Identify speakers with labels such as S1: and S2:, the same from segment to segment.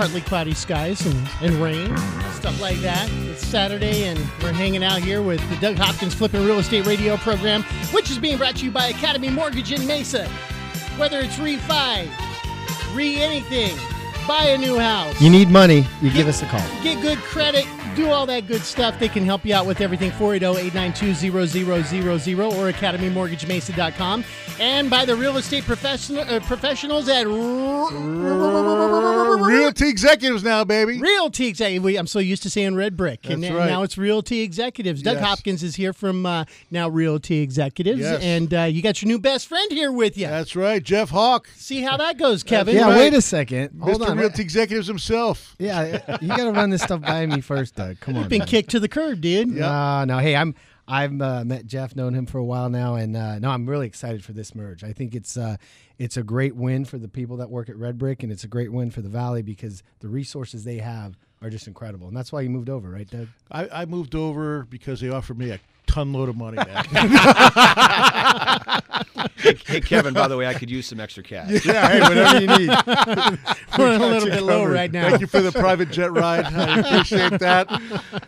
S1: partly cloudy skies and, and rain, stuff like that. It's Saturday, and we're hanging out here with the Doug Hopkins Flipping Real Estate Radio program, which is being brought to you by Academy Mortgage in Mesa. Whether it's refi, re anything, buy a new house,
S2: You need money, you give us a call.
S1: get good credit, do all that good stuff. They can help you out with everything 480-892-0000 or academymortgagemesa.com. And by the real estate professional, uh, professionals at
S3: Realty executives now, baby.
S1: Realty Executives. I'm so used to saying Red Brick, and
S3: That's
S1: now-
S3: right.
S1: now it's Realty Executives. Doug
S3: Yes.
S1: Hopkins is here from uh, now Realty Executives,
S3: Yes.
S1: and uh, you got your new best friend here with you.
S3: That's right, Jeff Hawk,
S1: See how that goes, Kevin.
S2: Yeah,
S3: right.
S2: wait a second. Hold
S3: Mr.
S2: on.
S3: Realty Executives himself.
S2: Yeah, you got to run this stuff by me first, Doug. Come on.
S1: Been
S2: man.
S1: kicked to the curb, dude.
S2: Uh, no, hey, I'm I've uh, met Jeff, known him for a while now, and uh, no, I'm really excited for this merge. I think it's uh, it's a great win for the people that work at Red Brick, and it's a great win for the Valley because the resources they have are just incredible, and that's why you moved over, right, Doug?
S3: I, I moved over because they offered me a ton load of money back.
S4: Hey, Kevin, by the way, I could use some extra cash.
S2: yeah, hey, whatever you need.
S1: We're a little bit low right now.
S3: Thank you for the private jet ride. I appreciate that.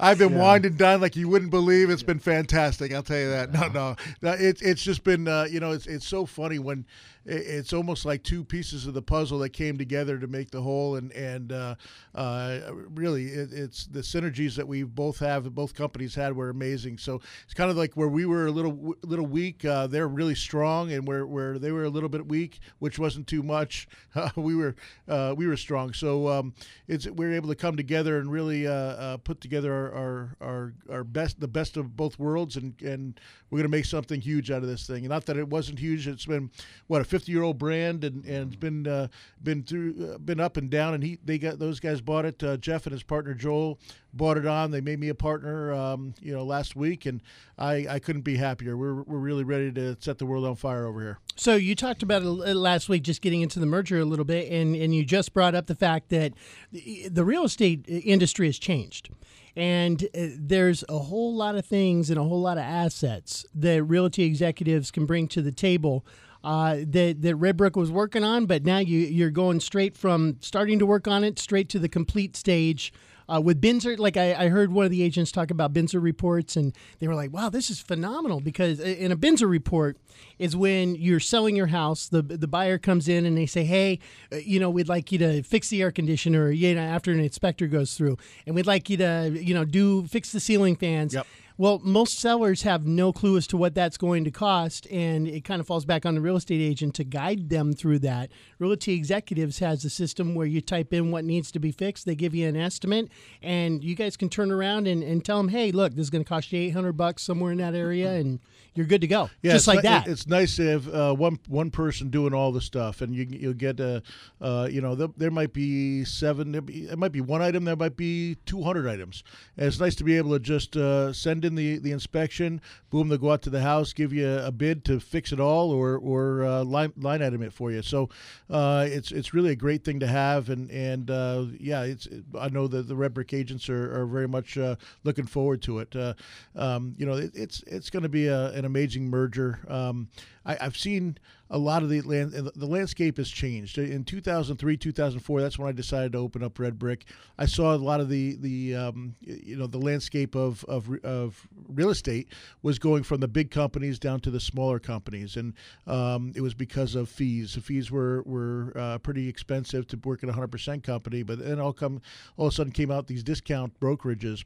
S3: I've been wined and dined like you wouldn't believe. It's been fantastic. I'll tell you that. No, no, no it's it's just been uh, you know it's it's so funny when it- it's almost like two pieces of the puzzle that came together to make the whole and and uh, uh, really it, it's the synergies that we both have both companies had were amazing. So it's kind of like where we were a little little weak, uh, they're really strong, and where where they were a little bit weak, which wasn't too much, we were uh, we were strong. So um, it's we are able to come together and really uh, uh, put together our, our our our best the best of both worlds, and and we're going to make something huge out of this thing. Not that it wasn't huge; it's been what a 50 year old brand, and and it's been uh, been through uh, been up and down. And he they got those guys bought it. Uh, Jeff and his partner Joel bought it on. They made me a partner, um, you know, last week, and I I couldn't be happier. We're we're really ready to set the world on fire over here.
S1: So you talked about it uh, last week, just getting into the merger a little bit, and, and you just brought up the fact that the, real estate industry has changed. And uh, there's a whole lot of things and a whole lot of assets that realty executives can bring to the table uh, that, that Red Brick was working on, but now you, you're going straight from starting to work on it straight to the complete stage uh, with BINSR, like I, I heard one of the agents talk about BINSR reports, and they were like, "Wow, this is phenomenal!" Because in a BINSR report is when you're selling your house, the the buyer comes in and they say, "Hey, uh, you know, we'd like you to fix the air conditioner." You know, after an inspector goes through, and we'd like you to, you know, do fix the ceiling fans.
S3: Yep.
S1: Well, most sellers have no clue as to what that's going to cost, and it kind of falls back on the real estate agent to guide them through that. Realty Executives has a system where you type in what needs to be fixed, they give you an estimate, and you guys can turn around and, and tell them, hey, look, this is going to cost you 800 bucks somewhere in that area, and you're good to go.
S3: Yeah,
S1: Just
S3: it's
S1: like
S3: ni-
S1: that.
S3: It's nice to have uh, one one person doing all the stuff, and you you'll get a, uh, you know, there, there might be seven. There, be, it might be one item. There might be two hundred items. And it's nice to be able to just uh, send in the, the inspection. Boom, they go out to the house, give you a bid to fix it all, or or uh, line line item it for you. So uh, it's it's really a great thing to have, and and uh, yeah, it's I know that the Red Brick agents are, are very much uh, looking forward to it. Uh, um, you know, it, it's it's going to be a, an amazing merger. Um, I, I've seen a lot of the land. The landscape has changed in 2003, 2004. That's when I decided to open up Red Brick. I saw a lot of the the um, you know the landscape of, of of real estate was going from the big companies down to the smaller companies, and um, it was because of fees. The fees were were uh, pretty expensive to work at a 100% company, but then all come all of a sudden came out these discount brokerages,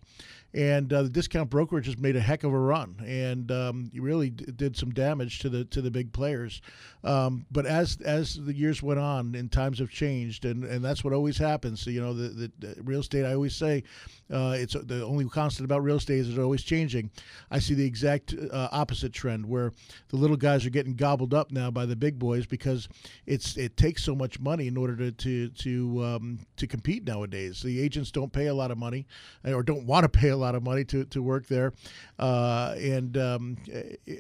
S3: and uh, the discount brokerages made a heck of a run, and um, really did some damage to the to the big players. Um, but as as the years went on and times have changed, and, and that's what always happens. So, you know, the, the, the real estate. I always say uh, it's the only constant about real estate is it's always changing. I see the exact uh, opposite trend where the little guys are getting gobbled up now by the big boys because it's it takes so much money in order to to to um, to compete nowadays. The agents don't pay a lot of money or don't want to pay a lot of money to, to work there, uh, and um,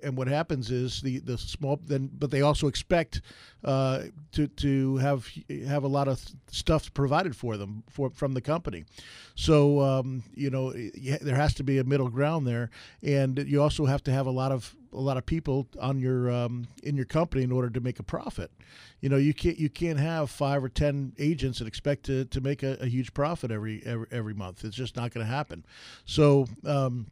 S3: and what happens is the the small then but they also expect uh, to to have have a lot of stuff provided for them for from the company. So um, you know there has to be a middle ground there, and you also have to have a lot of a lot of people on your um, in your company in order to make a profit. You know you can't you can't have five or ten agents and expect to, to make a, a huge profit every, every every month. It's just not going to happen. So. Um,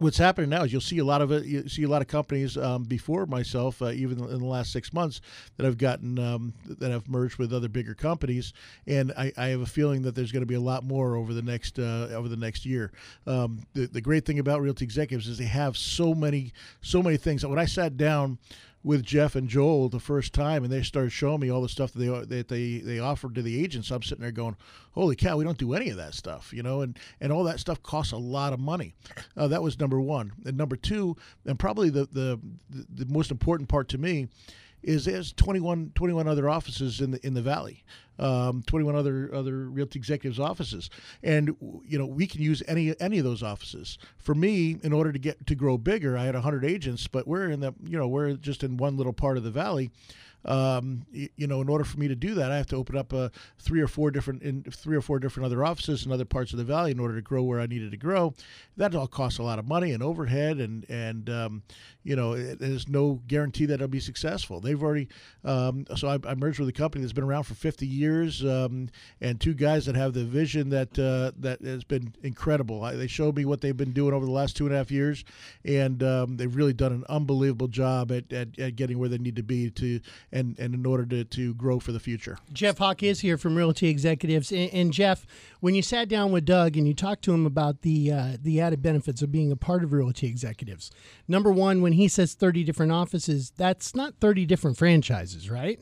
S3: what's happening now is you'll see a lot of it. You see a lot of companies um, before myself, uh, even in the last six months, that have gotten um, that have merged with other bigger companies, and I, I have a feeling that there's going to be a lot more over the next uh, over the next year. Um, the the great thing about Realty Executives is they have so many so many things. When I sat down with Jeff and Joel the first time, and they started showing me all the stuff that they that they they offered to the agents. I'm sitting there going, "Holy cow, we don't do any of that stuff," you know, and and all that stuff costs a lot of money. Uh, that was number one, and number two, and probably the the the most important part to me is there's 21, 21 other offices in the in the valley, um, 21 other other realty executives offices, and you know we can use any any of those offices. For me, in order to get to grow bigger, I had 100 agents, but we're in the you know we're just in one little part of the valley um, you, you, know, in order for me to do that, I have to open up uh, three or four different in three or four different other offices in other parts of the valley in order to grow where I needed to grow. That all costs a lot of money and overhead, and and um, you know, there's no guarantee that it'll be successful. They've already um, so I, I, merged with a company that's been around for 50 years, um, and two guys that have the vision that uh, that has been incredible. I, they showed me what they've been doing over the last two and a half years, and um, they've really done an unbelievable job at, at, at getting where they need to be to and, and in order to, to grow for the future.
S1: Jeff Hawk is here from Realty Executives. And, and Jeff, when you sat down with Doug and you talked to him about the uh, the added benefits of being a part of Realty Executives, number one, when he says 30 different offices, that's not 30 different franchises, right?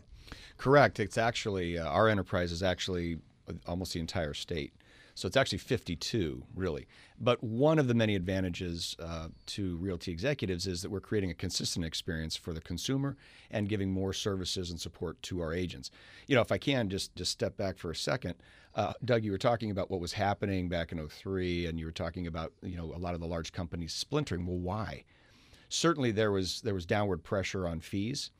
S4: Correct. It's actually, uh, our enterprise is actually almost the entire state. So it's actually 52, really. But one of the many advantages uh, to Realty Executives is that we're creating a consistent experience for the consumer and giving more services and support to our agents. You know, if I can just just step back for a second, uh, Doug, you were talking about what was happening back in 03, and you were talking about you know a lot of the large companies splintering. Well, why? Certainly there was there was downward pressure on fees,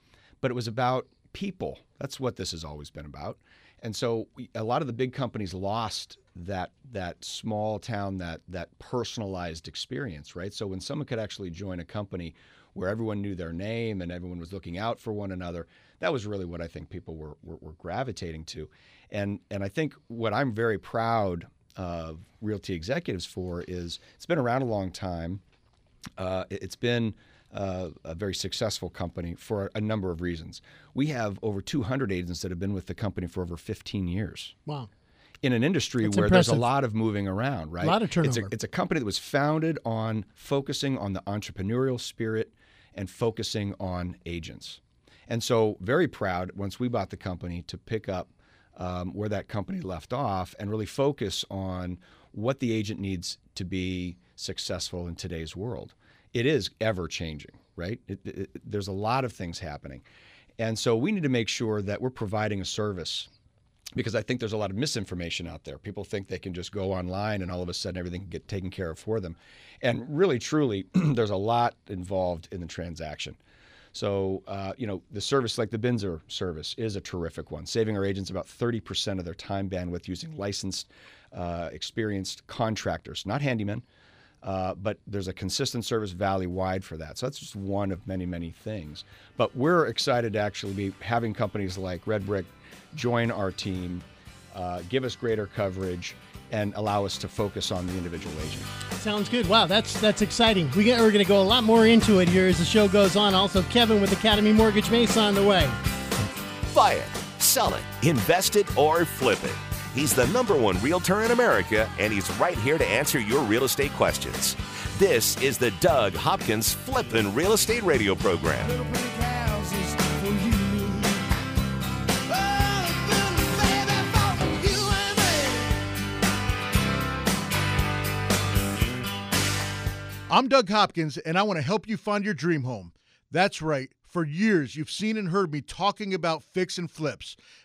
S4: but it was about people. That's what this has always been about. And so we, a lot of the big companies lost that that small town that that personalized experience, right? So when someone could actually join a company where everyone knew their name and everyone was looking out for one another, that was really what I think people were, were, were gravitating to. And and I think what I'm very proud of Realty Executives for is it's been around a long time. Uh, it's been uh, a very successful company for a number of reasons. We have over 200 agents that have been with the company for over 15 years.
S1: Wow.
S4: In an industry That's where impressive. there's a lot of moving around, right?
S1: A lot of turnover.
S4: It's a, it's a company that was founded on focusing on the entrepreneurial spirit and focusing on agents. And so, very proud once we bought the company to pick up um, where that company left off and really focus on what the agent needs to be successful in today's world it is ever changing, right? It, it, there's a lot of things happening. And so we need to make sure that we're providing a service because I think there's a lot of misinformation out there. People think they can just go online and all of a sudden everything can get taken care of for them. And really, truly, there's a lot involved in the transaction. So, uh, you know, the service like the BINSR service is a terrific one, saving our agents about 30% of their time bandwidth using licensed, uh, experienced contractors, not handymen, uh, but there's a consistent service valley wide for that. So that's just one of many, many things. But we're excited to actually be having companies like Red Brick join our team, uh, give us greater coverage, and allow us to focus on the individual agent.
S1: Sounds good. Wow, that's that's exciting. We get, we're going to go a lot more into it here as the show goes on. Also, Kevin with Academy Mortgage Mesa on the way.
S5: Buy it, sell it, invest it, or flip it. He's the number one realtor in America, and he's right here to answer your real estate questions. This is the Doug Hopkins Flippin' Real Estate Radio Program.
S3: I'm Doug Hopkins, and I want to help you find your dream home. That's right. For years, you've seen and heard me talking about fix and flips.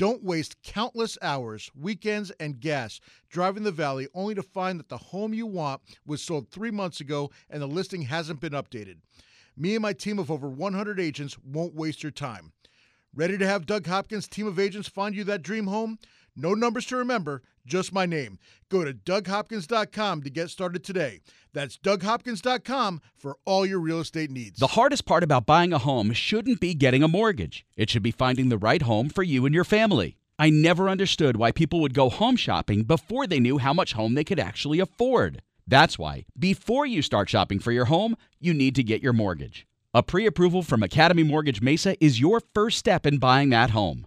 S3: Don't waste countless hours, weekends, and gas driving the valley only to find that the home you want was sold three months ago and the listing hasn't been updated. Me and my team of over 100 agents won't waste your time. Ready to have Doug Hopkins' team of agents find you that dream home? No numbers to remember, just my name. Go to DougHopkins.com to get started today. That's DougHopkins.com for all your real estate needs.
S6: The hardest part about buying a home shouldn't be getting a mortgage, it should be finding the right home for you and your family. I never understood why people would go home shopping before they knew how much home they could actually afford. That's why, before you start shopping for your home, you need to get your mortgage. A pre approval from Academy Mortgage Mesa is your first step in buying that home.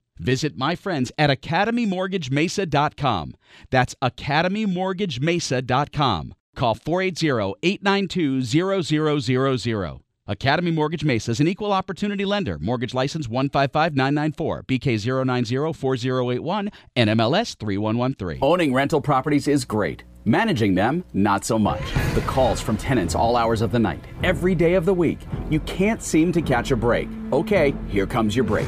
S6: Visit my friends at academymortgagemesa.com. That's academymortgagemesa.com. Call 480-892-0000. Academy Mortgage Mesa is an equal opportunity lender. Mortgage license 155994, BK0904081, NMLS 3113.
S7: Owning rental properties is great. Managing them, not so much. The calls from tenants all hours of the night, every day of the week. You can't seem to catch a break. Okay, here comes your break.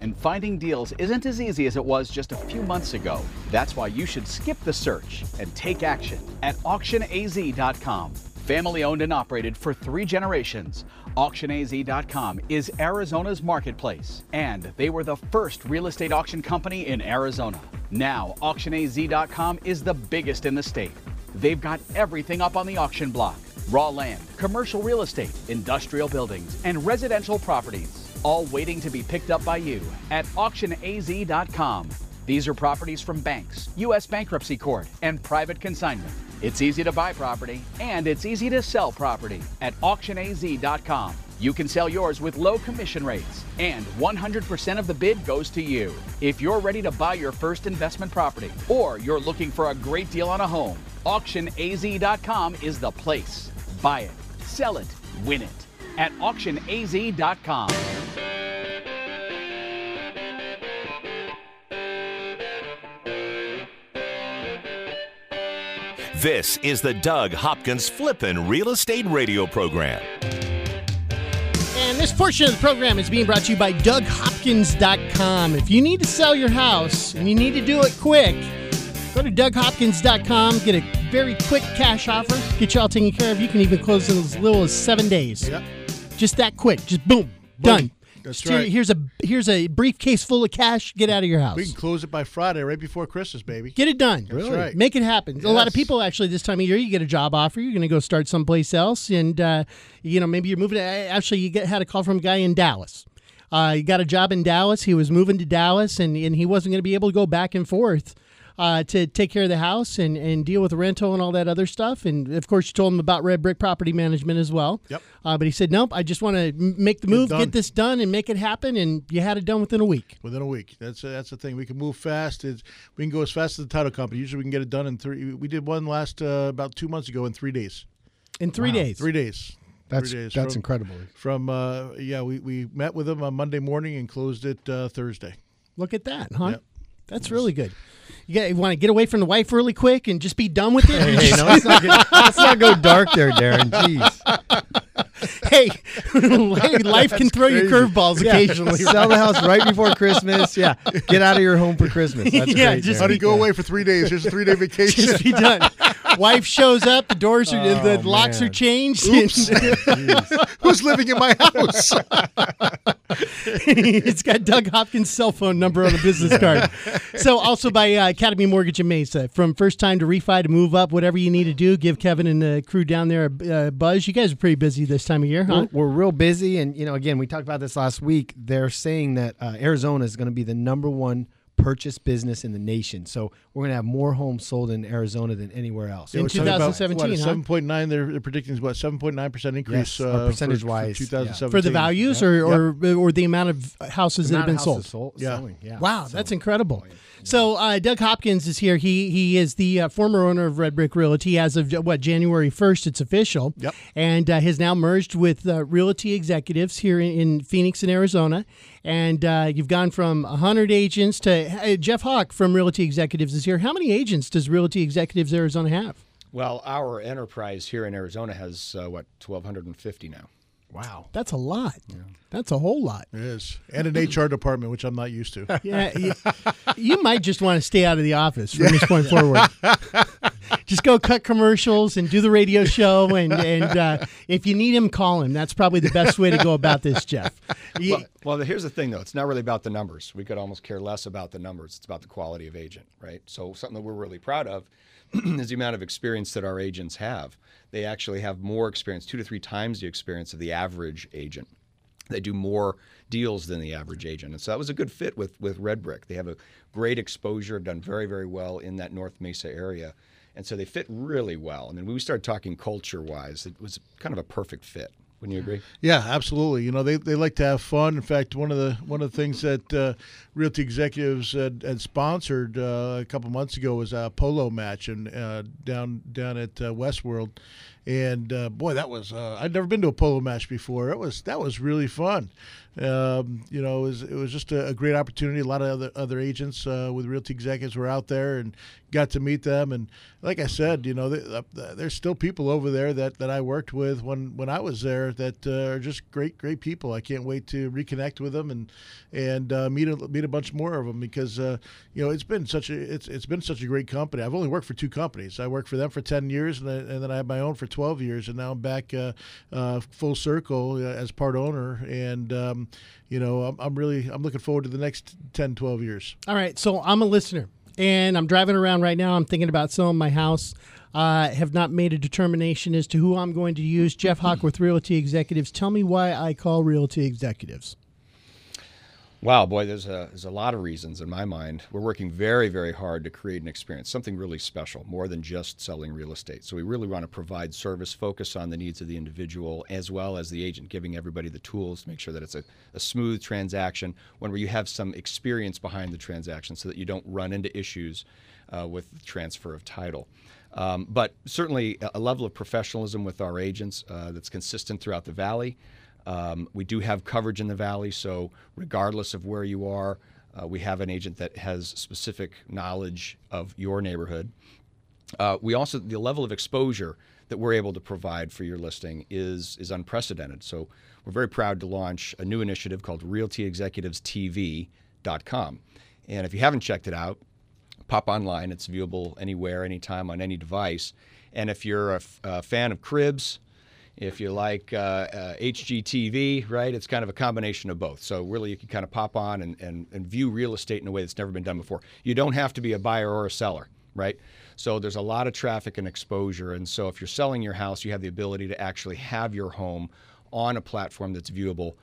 S6: and finding deals isn't as easy as it was just a few months ago. That's why you should skip the search and take action at auctionaz.com. Family owned and operated for three generations, AuctionAZ.com is Arizona's marketplace, and they were the first real estate auction company in Arizona. Now, AuctionAZ.com is the biggest in the state. They've got everything up on the auction block raw land, commercial real estate, industrial buildings, and residential properties, all waiting to be picked up by you at AuctionAZ.com. These are properties from banks, U.S. bankruptcy court, and private consignment. It's easy to buy property and it's easy to sell property at AuctionAZ.com. You can sell yours with low commission rates, and 100% of the bid goes to you. If you're ready to buy your first investment property, or you're looking for a great deal on a home, AuctionAZ.com is the place. Buy it, sell it, win it at AuctionAZ.com.
S5: This is the Doug Hopkins Flippin' Real Estate Radio Program.
S1: And this portion of the program is being brought to you by DougHopkins.com. If you need to sell your house and you need to do it quick, go to DougHopkins.com, get a very quick cash offer, get you all taken care of. You can even close in as little as seven days.
S3: Yep.
S1: Just that quick. Just boom, done.
S3: That's right.
S1: Here's a here's a briefcase full of cash. Get out of your house.
S3: We can close it by Friday, right before Christmas, baby.
S1: Get it done.
S3: That's right.
S1: Make it happen. A lot of people actually this time of year, you get a job offer, you're going to go start someplace else, and uh, you know maybe you're moving. To, actually, you get, had a call from a guy in Dallas. Uh, he got a job in Dallas. He was moving to Dallas, and, and he wasn't going to be able to go back and forth uh, to take care of the house and, and deal with the rental and all that other stuff. And of course, you told him about Red Brick Property Management as well.
S3: Yep.
S1: Uh, but he said, nope, I just want to make the move,
S3: done.
S1: get this done, and make it happen. And you had it done within a week.
S3: Within a week. That's that's the thing. We can move fast. It's, we can go as fast as the title company. Usually, we can get it done in three. We did one last uh, about two months ago in three days.
S1: In three days.
S3: Three days.
S2: That's
S3: Three days
S2: that's
S3: from-
S2: incredible.
S3: From uh, yeah, we, we met with them on Monday morning and closed it uh, Thursday.
S1: Look at that, huh?
S3: Yep.
S1: That's really good. You, got, you want to get away from the wife really quick and just be done with it?
S2: Hey, hey, no, let's not, get, let's not go dark there, Darren. Jeez.
S1: hey, life can throw you curveballs
S2: Yeah,
S1: occasionally.
S2: Sell the house right before Christmas. Yeah, get out of your home for Christmas. That's
S1: Yeah,
S2: great,
S1: just-
S3: How do you go away for three days? Here's a three day vacation.
S1: just be done. Wife shows up, the doors are, oh, the
S2: Oh,
S1: locks are
S2: man.
S1: changed.
S3: Who's living in my house?
S1: it's got Doug Hopkins' cell phone number on the business card. So, also by uh, Academy Mortgage in Mesa. From first time to refi to move up, whatever you need to do, give Kevin and the crew down there a uh, buzz. You guys are pretty busy this time of year, huh?
S2: We're, we're real busy, and you know, again, we talked about this last week. They're saying that uh, Arizona is going to be the number one purchase business in the nation. So we're going to have more homes sold in Arizona than anywhere else.
S1: In
S3: We're talking about,
S1: 2017,
S3: what,
S1: huh?
S3: seven point nine. They're, they're predicting is what seven point nine percent increase
S2: Yes, uh,
S3: uh,
S2: percentage-wise,
S3: two thousand seventeen
S1: For the values or, or, or the amount of houses that have been sold?
S2: sold-
S3: Yeah.
S2: selling, yeah.
S1: Wow,
S2: So-
S1: that's incredible. So uh, Doug Hopkins is here. He he is the uh, former owner of Red Brick Realty as of what January first. It's official.
S3: Yep.
S1: And uh, has now merged with uh, Realty Executives here in, in Phoenix and Arizona. And uh, you've gone from hundred agents to uh, Jeff Hawk from Realty Executives is here. How many agents does Realty Executives Arizona have?
S4: Well, our enterprise here in Arizona has uh, what 1,250 now.
S2: Wow.
S1: That's a lot. That's a whole lot.
S3: It is, and an HR department, which I'm not used to.
S1: Yeah, you, you might just want to stay out of the office from this point forward. just go cut commercials and do the radio show, and and uh, if you need him, call him. That's probably the best way to go about this, Jeff. You-
S4: Well, well, here's the thing, though. It's not really about the numbers. We could almost care less about the numbers. It's about the quality of agent, right? So something that we're really proud of is the amount of experience that our agents have. They actually have more experience, two to three times the experience of the average agent. They do more deals than the average agent, and so that was a good fit with with Red Brick. They have a great exposure, have done very very well in that North Mesa area, and so they fit really well. I mean, when we started talking culture wise, it was kind of a perfect fit. Wouldn't you agree?
S3: Yeah, absolutely. You know, they, they like to have fun. In fact, one of the one of the things that uh, Realty Executives had, had sponsored uh, a couple months ago was a polo match and uh, down down at uh, Westworld, and uh, boy, that was uh, I'd never been to a polo match before. That was that was really fun. Um, you know, it was it was just a, a great opportunity. A lot of other other agents uh, with Realty Executives were out there and got to meet them. And like I said, you know, they, uh, there's still people over there that, that I worked with when, when I was there that uh, are just great great people. I can't wait to reconnect with them and and uh, meet a, meet a bunch more of them because you know it's been such a it's it's been such a great company. I've only worked for two companies. I worked for them for ten years and, I, and then I had my own for twelve years, and now I'm back uh, uh, full circle uh, as part owner. And um, you know, I'm, I'm really I'm looking forward to the next 10, 12 years.
S1: All right, so I'm a listener, and I'm driving around right now. I'm thinking about selling my house. Uh, have not made a determination as to who I'm going to use. Jeff Hawk with Realty Executives. Tell me why I call Realty Executives.
S4: Wow, boy, there's a there's a lot of reasons in my mind. We're working very, very hard to create an experience, something really special, more than just selling real estate. So we really want to provide service, focus on the needs of the individual as well as the agent, giving everybody the tools to make sure that it's a, a smooth transaction, one where you have some experience behind the transaction, so that you don't run into issues uh, with the transfer of title. Um, but certainly a, level of professionalism with our agents uh, that's consistent throughout the valley. Um, we do have coverage in the valley, so regardless of where you are, uh, we have an agent that has specific knowledge of your neighborhood. Uh, we also the level of exposure that we're able to provide for your listing is is unprecedented. So we're very proud to launch a new initiative called RealtyExecutivesTV.com. And if you haven't checked it out, pop online. It's viewable anywhere, anytime, on any device. And if you're a, f- a fan of cribs, if you like uh, uh, HGTV, right, it's kind of a combination of both. So really, you can kind of pop on and, and, and view real estate in a way that's never been done before. You don't have to be a buyer or a seller, right? So there's a lot of traffic and exposure. And so if you're selling your house, you have the ability to actually have your home on a platform that's viewable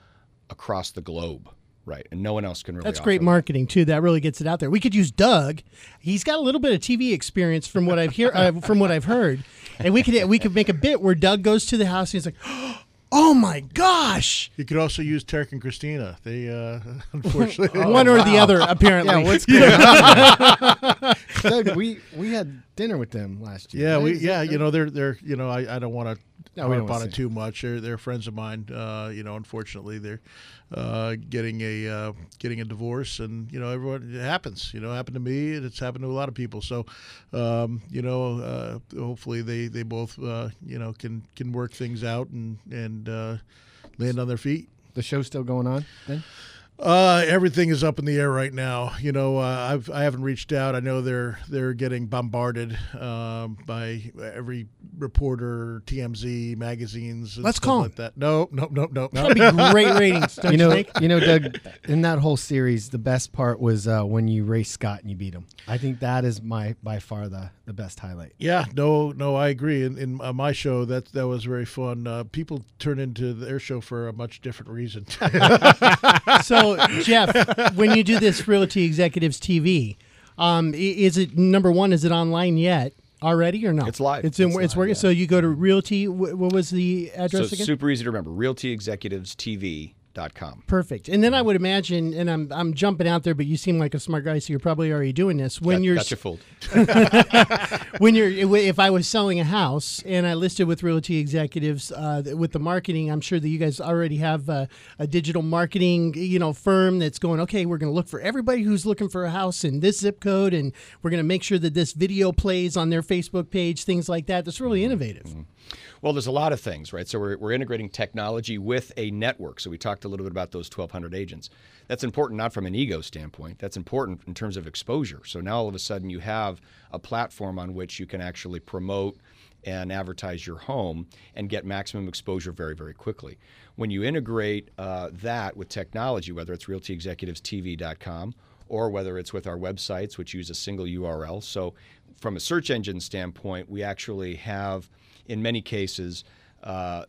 S4: across the globe Right, and no one else can really.
S1: That's great marketing too. That really gets it out there. We could use Doug. He's got a little bit of TV experience from what I've hear uh, from what I've heard, and we could we could make a bit where Doug goes to the house and he's like, "Oh my gosh!"
S3: You could also use Tarek and Christina. They uh, unfortunately
S1: One or the other, apparently.
S2: Yeah, what's going on? Doug, we we had dinner with them last year.
S3: Yeah,
S2: right?
S3: we
S2: Is
S3: yeah, you know they're they're you know I, I don't want to
S2: No,
S3: harp on it too much. They're they're friends of mine. Uh, you know, unfortunately they're uh, getting a uh, getting a divorce, and you know everyone it happens. You know, it happened to me, and it's happened to a lot of people. So, um, you know, uh, hopefully they they both uh, you know can can work things out and and uh, land on their feet.
S2: the show's still going on. Then
S3: Uh, everything is up in the air right now. You know, uh, I've I haven't reached out. I know they're they're getting bombarded um, by every reporter, TMZ, magazines. And
S1: Let's call
S3: like that. No, no, no, no.
S1: That'd be great ratings, don't
S2: you
S1: you,
S2: know,
S1: think?
S2: you know, Doug. In that whole series, the best part was uh, when you race Scott and you beat him. I think that is my by far the the best highlight.
S3: Yeah, no, no, I agree. In, in uh, my show, that that was very fun. Uh, people turn into their show for a much different reason.
S1: So, Jeff, when you do this Realty Executives TV, um, is it number one? Is it online yet already or no?
S4: It's live.
S1: It's in.
S4: It's
S1: It's,
S4: live,
S1: working.
S4: yeah.
S1: So you go to Realty. What was the address
S4: it's
S1: again?
S4: super easy to remember. RealtyExecutivesTV.com.
S1: Perfect. And then I would imagine, and I'm I'm jumping out there, but you seem like a smart guy, so you're probably already doing this. When
S4: Got,
S1: you're
S4: got you fooled.
S1: when you're if I was selling a house and I listed with Realty Executives uh, with the marketing, I'm sure that you guys already have uh, a digital marketing you know firm that's going. Okay, we're going to look for everybody who's looking for a house in this zip code, and we're going to make sure that this video plays on their Facebook page, things like that. That's really innovative.
S4: Well, there's a lot of things, right? So we're, we're integrating technology with a network. So we talked a little bit about those 1,200 agents. That's important not from an ego standpoint. That's important in terms of exposure. So now all of a sudden you have a platform on which you can actually promote and advertise your home and get maximum exposure very, very quickly. When you integrate uh, that with technology, whether it's realtyexecutivestv.com or whether it's with our websites, which use a single URL. So, from a search engine standpoint, we actually have, in many cases, uh,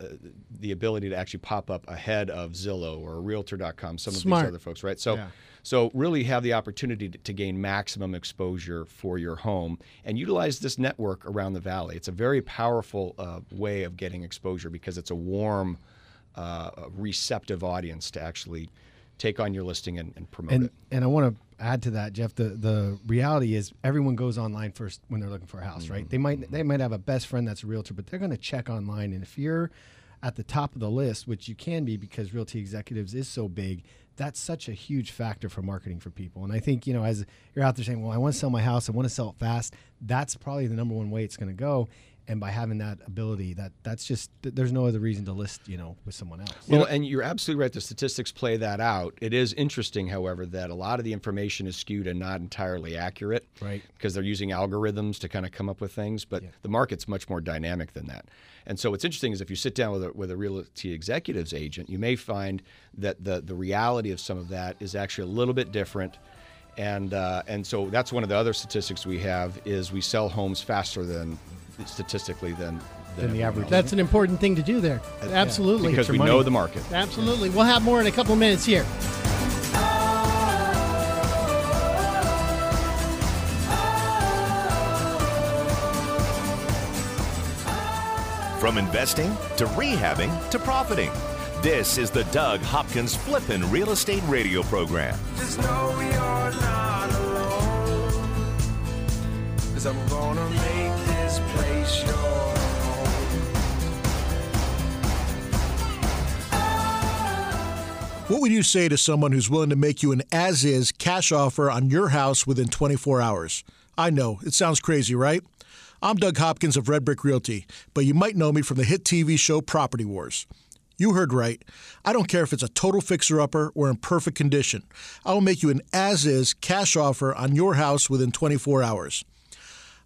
S4: the ability to actually pop up ahead of Zillow or Realtor.com, some of
S1: Smart.
S4: these other folks, right? So,
S2: Yeah.
S4: so really have the opportunity to, to gain maximum exposure for your home and utilize this network around the valley. It's a very powerful uh, way of getting exposure because it's a warm, uh, receptive audience to actually take on your listing and, and promote
S2: And
S4: it.
S2: and I want to add to that, Jeff. The the reality is everyone goes online first when they're looking for a house, right? Mm-hmm. They might mm-hmm. they might have a best friend that's a realtor, but they're going to check online. And if you're at the top of the list, which you can be because Realty Executives is so big, that's such a huge factor for marketing for people. And I think you know as you're out there saying, "Well, I want to sell my house, I want to sell it fast," that's probably the number one way it's going to go. And by having that ability, that that's just there's no other reason to list, you know, with someone else.
S4: Well, and you're absolutely right. The statistics play that out. It is interesting, however, that a lot of the information is skewed and not entirely accurate.
S2: Right.
S4: Because they're using algorithms to kind of come up with things, but the market's much more dynamic than that. And so what's interesting is if you sit down with a, with a realty executives agent, you may find that the, the reality of some of that is actually a little bit different. And, uh, and so that's one of the other statistics we have is we sell homes faster than statistically than,
S2: Than the average.
S1: That's an important thing to do there. Uh, Absolutely.
S4: because we
S2: money.
S4: know the market.
S1: Absolutely. We'll have more in a couple of minutes here.
S5: From investing to rehabbing to profiting. This is the Doug Hopkins Flippin' Real Estate Radio Program.
S8: Just know you're not alone. Cause I'm gonna make
S3: What would you say to someone who's willing to make you an as is cash offer on your house within 24 hours? I know, it sounds crazy, right? I'm Doug Hopkins of Red Brick Realty, but you might know me from the hit TV show Property Wars. You heard right. I don't care if it's a total fixer upper or in perfect condition. I will make you an as is cash offer on your house within 24 hours.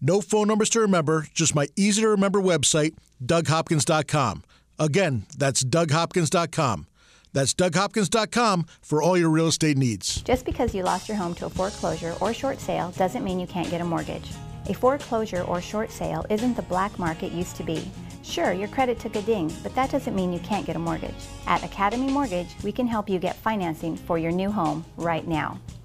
S3: No phone numbers to remember, just my easy to remember website, DougHopkins.com. Again, that's DougHopkins.com. That's DougHopkins.com for all your real estate needs.
S9: Just because you lost your home to a foreclosure or short sale doesn't mean you can't get a mortgage. A foreclosure or short sale isn't the black market used to be. Sure, your credit took a ding, but that doesn't mean you can't get a mortgage. At Academy Mortgage, we can help you get financing for your new home right now.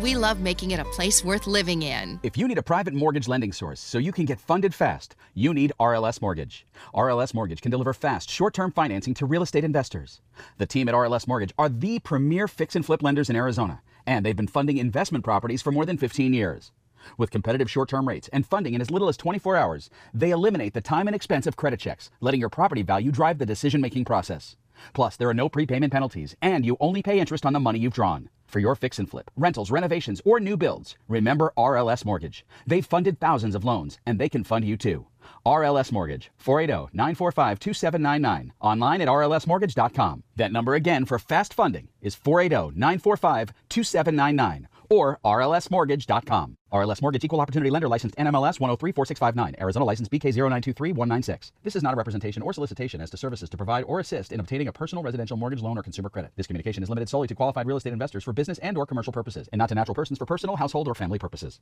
S10: we love making it a place worth living in.
S6: If you need a private mortgage lending source so you can get funded fast, you need RLS Mortgage. RLS Mortgage can deliver fast, short term financing to real estate investors. The team at RLS Mortgage are the premier fix and flip lenders in Arizona, and they've been funding investment properties for more than 15 years. With competitive short term rates and funding in as little as 24 hours, they eliminate the time and expense of credit checks, letting your property value drive the decision making process. Plus, there are no prepayment penalties, and you only pay interest on the money you've drawn. For your fix and flip, rentals, renovations, or new builds, remember RLS Mortgage. They've funded thousands of loans, and they can fund you too. RLS Mortgage, 480 945 2799. Online at rlsmortgage.com. That number again for fast funding is 480 945 2799 or rlsmortgage.com. RLS Mortgage Equal Opportunity Lender Licensed NMLS 1034659. Arizona License BK0923196. This is not a representation or solicitation as to services to provide or assist in obtaining a personal residential mortgage loan or consumer credit. This communication is limited solely to qualified real estate investors for business and or commercial purposes and not to natural persons for personal, household, or family purposes.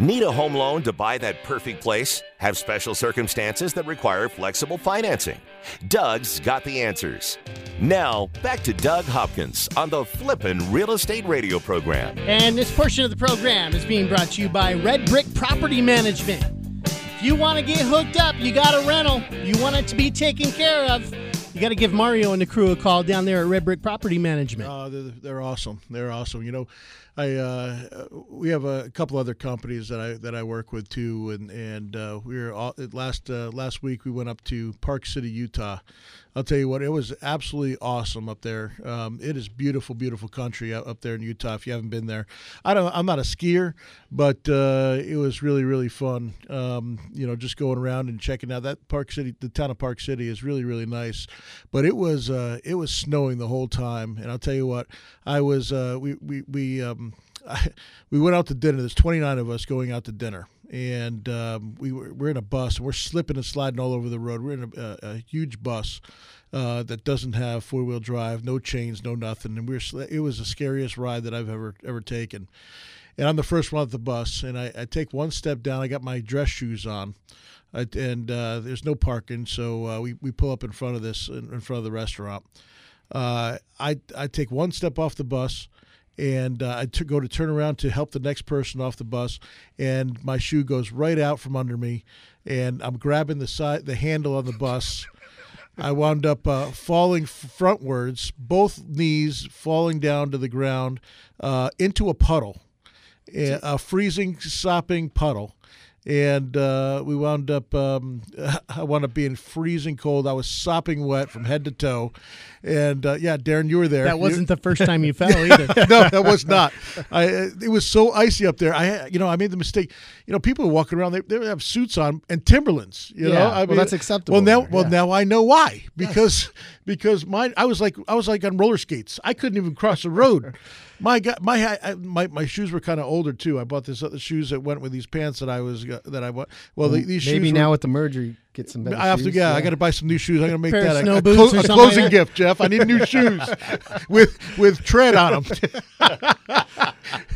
S5: Need a home loan to buy that perfect place? Have special circumstances that require flexible financing? Doug's got the answers. Now, back to Doug Hopkins on the Flippin' Real Estate Radio program.
S1: And this portion of the program is being brought to you by Red Brick Property Management. If you want to get hooked up, you got a rental, you want it to be taken care of, you got to give Mario and the crew a call down there at Red Brick Property Management.
S3: Uh, they're, they're awesome. They're awesome. You know, I uh, we have a couple other companies that I that I work with too, and and uh, we were all, last uh, last week we went up to Park City, Utah. I'll tell you what, it was absolutely awesome up there. Um, it is beautiful, beautiful country up there in Utah. If you haven't been there, I don't. I'm not a skier, but uh, it was really really fun. Um, you know, just going around and checking out that Park City, the town of Park City is really really nice. But it was uh, it was snowing the whole time, and I'll tell you what, I was uh, we we we. Um, I, we went out to dinner. There's 29 of us going out to dinner, and um, we were we're in a bus. and We're slipping and sliding all over the road. We're in a, a, a huge bus uh, that doesn't have four wheel drive, no chains, no nothing. And we we're it was the scariest ride that I've ever ever taken. And I'm the first one at the bus, and I, I take one step down. I got my dress shoes on. I, and uh, there's no parking, so uh, we, we pull up in front of this in, in front of the restaurant. Uh, I I take one step off the bus, and uh, go to turn around to help the next person off the bus, and my shoe goes right out from under me, and I'm grabbing the side, the handle on the bus, I wound up uh, falling frontwards, both knees falling down to the ground uh, into a puddle, a freezing, sopping puddle. And uh, we wound up. Um, I wound up being freezing cold. I was sopping wet from head to toe, and uh, yeah, Darren, you were there.
S1: That wasn't the first time you fell either.
S3: no, that was not. I, it was so icy up there. I, you know, I made the mistake. You know, people are walking around. They, they have suits on and Timberlands. You
S2: Yeah,
S3: know, I
S2: well, that's acceptable
S3: Well, now,
S2: there,
S3: well, now I know why. Because because my I was like, I was like on roller skates. I couldn't even cross the road. My God, my I, my my shoes were kind of older too. I bought this other shoes that went with these pants that I was uh, that I bought. Well, the, these
S2: Maybe
S3: shoes.
S2: now
S3: were,
S2: with the merger, get some better
S3: I have to,
S2: shoes.
S3: yeah, I got to buy some new shoes. I'm going to make
S1: Pair of
S3: that a,
S1: snow
S3: a,
S1: boots
S3: clo-
S1: or
S3: a
S1: something
S3: closing
S1: like that?
S3: gift, Jeff. I need new shoes with with tread on them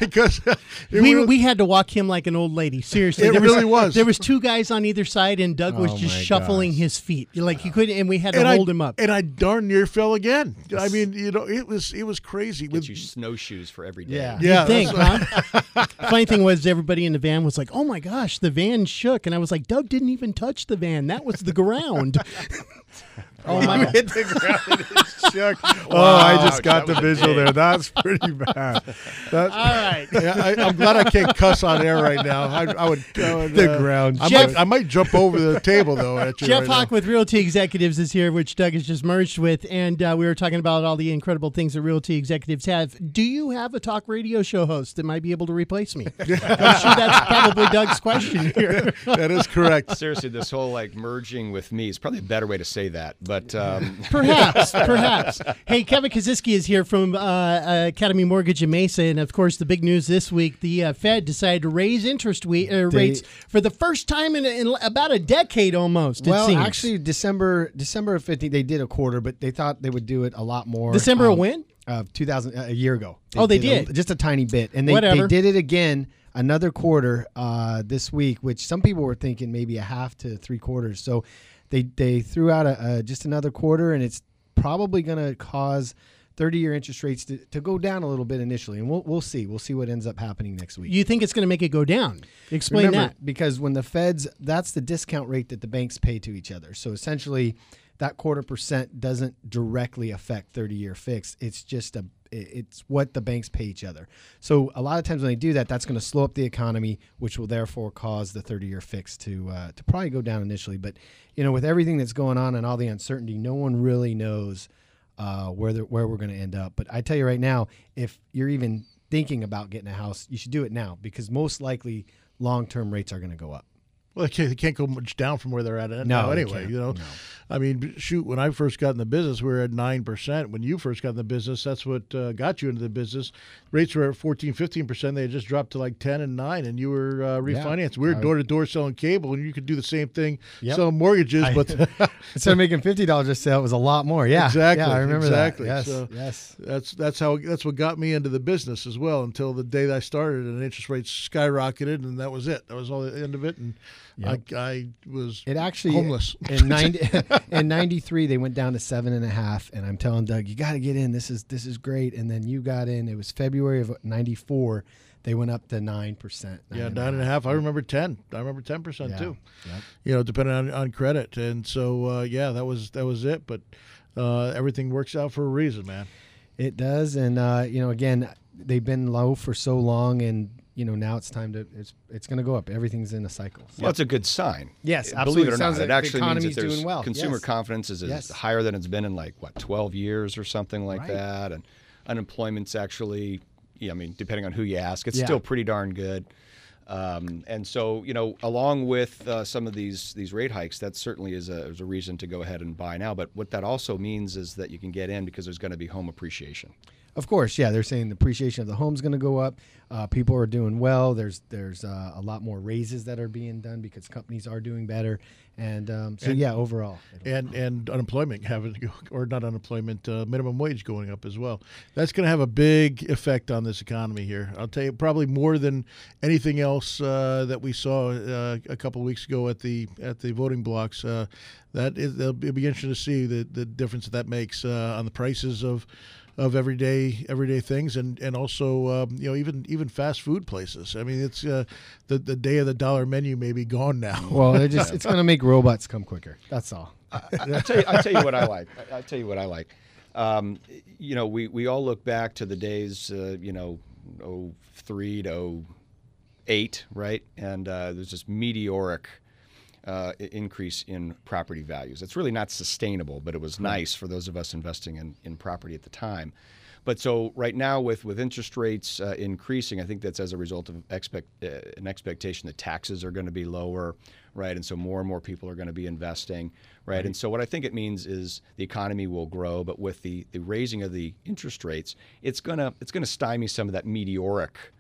S3: because it
S1: we,
S3: was-
S1: we had to walk him like an old lady. Seriously,
S3: It
S1: there
S3: really was.
S1: There was two guys on either side, and Doug was
S2: Oh
S1: just shuffling
S2: gosh.
S1: his feet. Like he couldn't, and we had to
S3: and I,
S1: hold him up.
S3: and I darn near fell again. I mean, you know, it was it was crazy. With
S4: Get you snowshoes for every day.
S2: Yeah.
S3: yeah,
S1: Think, huh? Funny thing was, everybody in the van was like, "Oh my gosh, the van shook," and I was like, "Doug didn't even touch the van. That was the ground." oh my! God.
S2: hit the ground and it shook. Oh, I just got the visual there. That's pretty bad. That's
S1: All right.
S3: yeah, I, I'm glad I can't cuss on air right now. I, I would, I would
S2: The
S3: uh,
S2: ground
S3: I
S1: shook.
S3: might, I might jump over the table though. At you
S1: Jeff
S3: right
S1: Hawk
S3: now.
S1: with Realty Executives is here, which Doug has just merged with, and uh, we were talking about all the incredible things that Realty Executives have. Do you have a talk radio show host that might be able to replace me? I'm sure that's probably Doug's question here.
S3: that is correct.
S4: Seriously, this whole like merging with me is probably a better way to say that. But um,
S1: Perhaps, perhaps. Hey, Kevin Kaziski is here from uh, uh, Academy Mortgage in Mesa, and of course, the big news this week: the uh, Fed decided to raise interest we- uh,
S2: They-
S1: rates for the first time in, in about a decade, almost. It
S2: well, actually, December December of 15th, they did a quarter, but they thought they would do it a lot more.
S1: December of when?
S2: Of 2000, a year ago.
S1: Oh, they
S2: a-
S1: did?
S2: just a tiny bit, and they,
S1: Whatever.
S2: they did it again another quarter uh, this week, which some people were thinking maybe a half to three quarters. So they they threw out a, a just another quarter, and it's probably going to cause. 30 year interest rates to, to go down a little bit initially, and we'll, we'll see. We'll see what ends up happening next week.
S1: you think it's going to make it go down? Explain
S2: Remember,
S1: that.
S2: because when the feds, that's the discount rate that the banks pay to each other. So essentially, that quarter percent doesn't directly affect 30 year fixed. It's just a it's what the banks pay each other. So a lot of times when they do that, that's going to slow up the economy, which will therefore cause the 30 year fix to uh, to probably go down initially. But you know, with everything that's going on and all the uncertainty, no one really knows uh, where the, where we're going to end up. But I tell you right now, if you're even thinking about getting a house, you should do it now because most likely long term rates are going to go up.
S3: Well, they can't, they can't go much down from where they're at
S2: No,
S3: now anyway. You know,
S2: No.
S3: I mean, shoot, when I first got in the business, we were at nine percent. When you first got in the business, that's what uh, got you into the business. Rates were at 14, 15 percent. They had just dropped to like ten and nine, and you were uh, refinanced. We were door to door selling cable, and you could do the same thing
S2: Yep.
S3: selling mortgages,
S2: I-
S3: but
S2: Instead of making fifty dollars a sale, it was a lot more. Yeah,
S3: Exactly,
S2: Yeah, I remember
S3: exactly.
S2: that. Yes,
S3: So-
S2: yes.
S3: That's that's how that's what got me into the business as well. Until the day that I started, and interest rates skyrocketed, and that was it. That was all the end of it, and I, I was
S2: It actually
S3: homeless.
S2: in ninety in ninety three they went down to seven and a half, and I'm telling Doug, you got to get in. This is this is great. And then you got in. It was February of ninety four. They went up to nine percent.
S3: Yeah, nine and a half. I remember ten. I remember ten percent
S2: Yeah.
S3: too.
S2: Yep.
S3: You know, depending on, on credit, and so uh, yeah, that was that was it. But uh, everything works out for a reason, man.
S2: It does, and uh, you know, again, they've been low for so long, and you know now it's time to it's it's going to go up. Everything's in a cycle.
S4: Well, it's a good sign.
S2: Yes,
S4: Believe it or
S2: Sounds
S4: not,
S2: like
S4: it
S2: the
S4: actually means that there's
S2: doing well.
S4: consumer
S2: Yes.
S4: confidence is, is
S2: Yes.
S4: higher than it's been in like what 12 years or something like
S2: Right.
S4: that, and unemployment's actually, yeah, I mean, depending on who you ask, it's
S2: Yeah.
S4: still pretty darn good. Um, and so, you know, along with uh, some of these these rate hikes, that certainly is a, is a reason to go ahead and buy now. But what that also means is that you can get in because there's going to be home appreciation.
S2: Of course, yeah. They're saying the appreciation of the home's going to go up. Uh, people are doing well. There's there's uh, a lot more raises that are being done because companies are doing better, and um, so
S3: And-
S2: yeah, overall,
S3: And and unemployment having or not unemployment, uh, minimum wage going up as well. That's going to have a big effect on this economy here. I'll tell you, probably more than anything else uh, that we saw uh, a couple of weeks ago at the at the voting blocks. Uh, that is, it'll be it'll be interesting to see the the difference that that makes uh, on the prices of of everyday everyday things and and also um, you know even even fast food places. I mean, it's uh, the the day of the dollar menu may be gone now.
S2: well, they're just it's going to make robots come quicker. That's all.
S4: I'll tell you. I'll tell you what I like. I- I'll tell you what I like. Um, you know, we, we all look back to the days, uh, you know, 03 to 08, right? And uh, there's this meteoric uh, increase in property values. It's really not sustainable, but it was nice for those of us investing in, in property at the time. But so right now, with with interest rates uh, increasing, I think that's as a result of expect uh, an expectation that taxes are going to be lower, right? And so more and more people are going to be investing, right? And so what I think it means is the economy will grow, but with the the raising of the interest rates, it's gonna it's gonna stymie some of that meteoric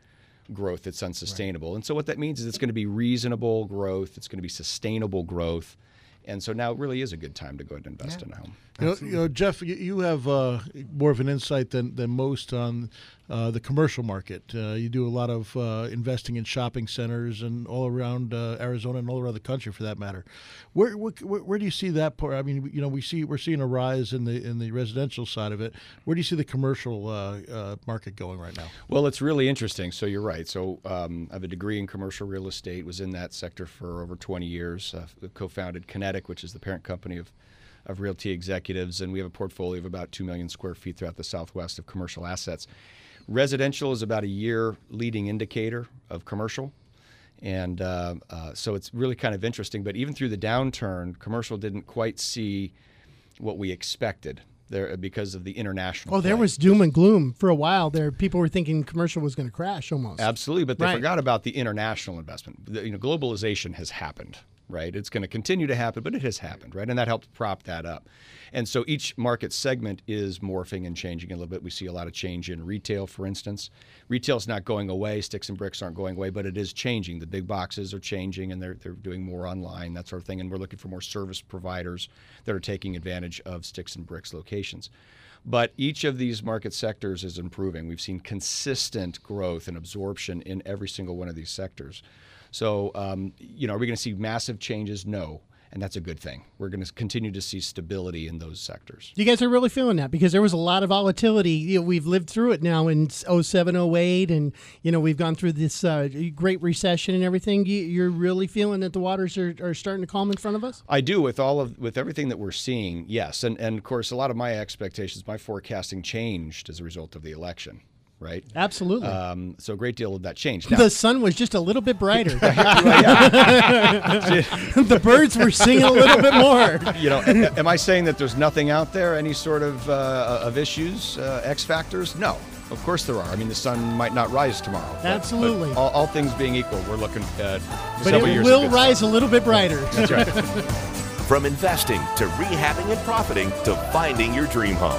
S4: growth that's unsustainable. And so what that means is it's going to be reasonable growth, it's going to be sustainable growth. And so now it really is a good time to go ahead and invest in a home.
S3: You know, you know, Jeff, you, you have uh, more of an insight than, than most on uh, the commercial market. Uh, you do a lot of uh, investing in shopping centers and all around uh, Arizona and all around the country, for that matter. Where, where where do you see that part? I mean, you know, we see we're seeing a rise in the in the residential side of it. Where do you see the commercial uh, uh, market going right now?
S4: Well, it's really interesting. So you're right. So um, I have a degree in commercial real estate. Was in that sector for over 20 years. Co-founded Kinetic, which is the parent company of of Realty Executives, and we have a portfolio of about two million square feet throughout the Southwest of commercial assets. Residential is about a year leading indicator of commercial. And uh, uh, so it's really kind of interesting. But even through the downturn, commercial didn't quite see what we expected there because of the international.
S1: Oh, there was doom and gloom for a while. There, people were thinking commercial was going to crash almost.
S4: Absolutely, but they
S1: Right.
S4: forgot about the international investment. The, you know, globalization has happened, right? It's going to continue to happen, but it has happened, right? And that helped prop that up. And so each market segment is morphing and changing a little bit. We see a lot of change in retail, for instance. Retail's not going away. Sticks and bricks aren't going away, but it is changing. The big boxes are changing, and they're they're doing more online, that sort of thing. And we're looking for more service providers that are taking advantage of sticks and bricks locations. But each of these market sectors is improving. We've seen consistent growth and absorption in every single one of these sectors. So, um, you know, are we going to see massive changes? No. And that's a good thing. We're going to continue to see stability in those sectors.
S1: You guys are really feeling that because there was a lot of volatility. You know, we've lived through it now in 07, 08, and you know we've gone through this uh, great recession and everything. You, you're really feeling that the waters are, are starting to calm in front of us.
S4: I do with all of with everything that we're seeing. Yes, and and of course a lot of my expectations, my forecasting changed as a result of the election, right?
S1: Absolutely.
S4: Um, so a great deal of that changed. Now,
S1: the sun was just a little bit brighter. the birds were singing a little bit more.
S4: you know, am I saying that there's nothing out there, any sort of uh, of issues, uh, X factors? No, of course there are. I mean, the sun might not rise tomorrow. but- but
S1: Absolutely.
S4: all, all things being equal, we're looking at
S1: But
S4: several
S1: it
S4: years. of
S1: will
S4: good
S1: rise
S4: stuff.
S1: a little bit brighter.
S4: That's right.
S5: From investing to rehabbing and profiting to finding your dream home.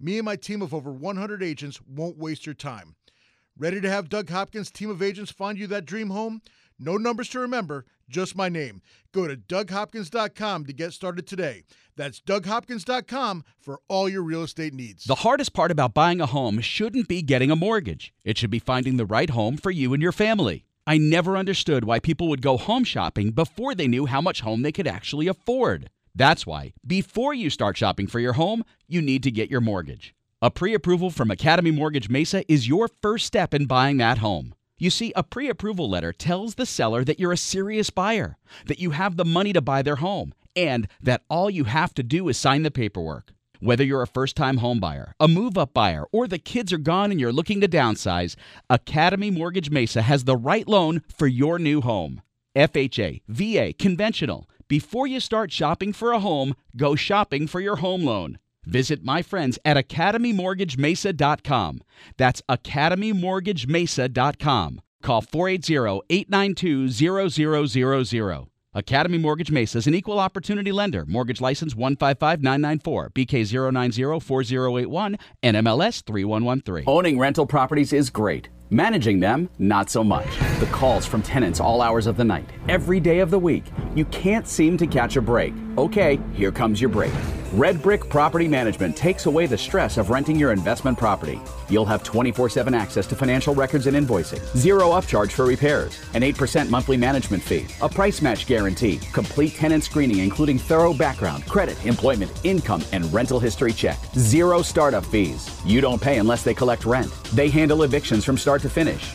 S3: Me and my team of over 100 agents won't waste your time. Ready to have Doug Hopkins' team of agents find you that dream home? No numbers to remember, just my name. Go to DougHopkins.com to get started today. That's DougHopkins.com for all your real estate needs.
S11: The hardest part about buying a home shouldn't be getting a mortgage. It should be finding the right home for you and your family. I never understood why people would go home shopping before they knew how much home they could actually afford. That's why, before you start shopping for your home, you need to get your mortgage. A pre approval from Academy Mortgage Mesa is your first step in buying that home. You see, a pre approval letter tells the seller that you're a serious buyer, that you have the money to buy their home, and that all you have to do is sign the paperwork. Whether you're a first time home buyer, a move up buyer, or the kids are gone and you're looking to downsize, Academy Mortgage Mesa has the right loan for your new home. FHA, VA, conventional. Before you start shopping for a home, go shopping for your home loan. Visit my friends at academymortgagemesa.com. That's academymortgagemesa.com. Call 480-892-0000. Academy Mortgage Mesa is an equal opportunity lender. Mortgage license 155994, BK 0904081, NMLS 3113.
S6: Owning rental properties is great. Managing them, not so much. The calls from tenants all hours of the night, every day of the week. You can't seem to catch a break. Okay, here comes your break. Red Brick Property Management takes away the stress of renting your investment property. You'll have 24 7 access to financial records and invoicing, zero upcharge for repairs, an 8% monthly management fee, a price match guarantee, complete tenant screening including thorough background, credit, employment, income, and rental history check, zero startup fees. You don't pay unless they collect rent. They handle evictions from start to finish.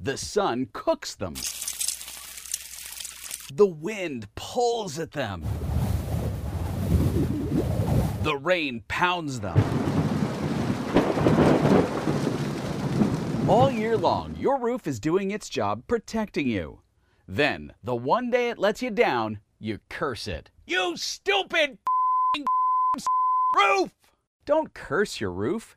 S12: the sun cooks them. The wind pulls at them. The rain pounds them. All year long, your roof is doing its job protecting you. Then, the one day it lets you down, you curse it. You stupid roof! Don't curse your roof,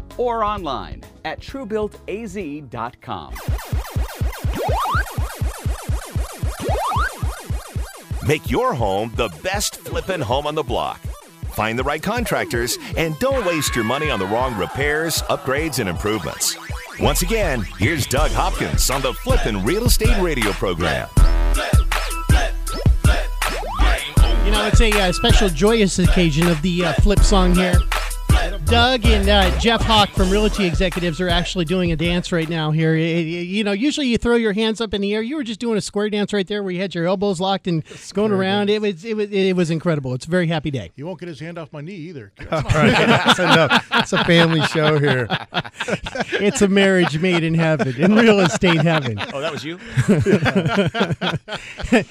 S12: or online at truebuiltaz.com.
S5: Make your home the best flippin' home on the block. Find the right contractors and don't waste your money on the wrong repairs, upgrades, and improvements. Once again, here's Doug Hopkins on the Flippin' Real Estate Radio program.
S1: You know, it's a uh, special joyous occasion of the uh, flip song here. Doug and uh, Jeff Hawk from Realty Executives are actually doing a dance right now here. Y- y- You know, usually you throw your hands up in the air. You were just doing a square dance right there where you had your elbows locked and going around. It was, it was it was incredible. It's a very happy day.
S3: He won't get his hand off my knee either.
S2: All right, that's enough. It's a family show here.
S1: It's a marriage made in heaven, in real estate heaven.
S4: Oh, that was you?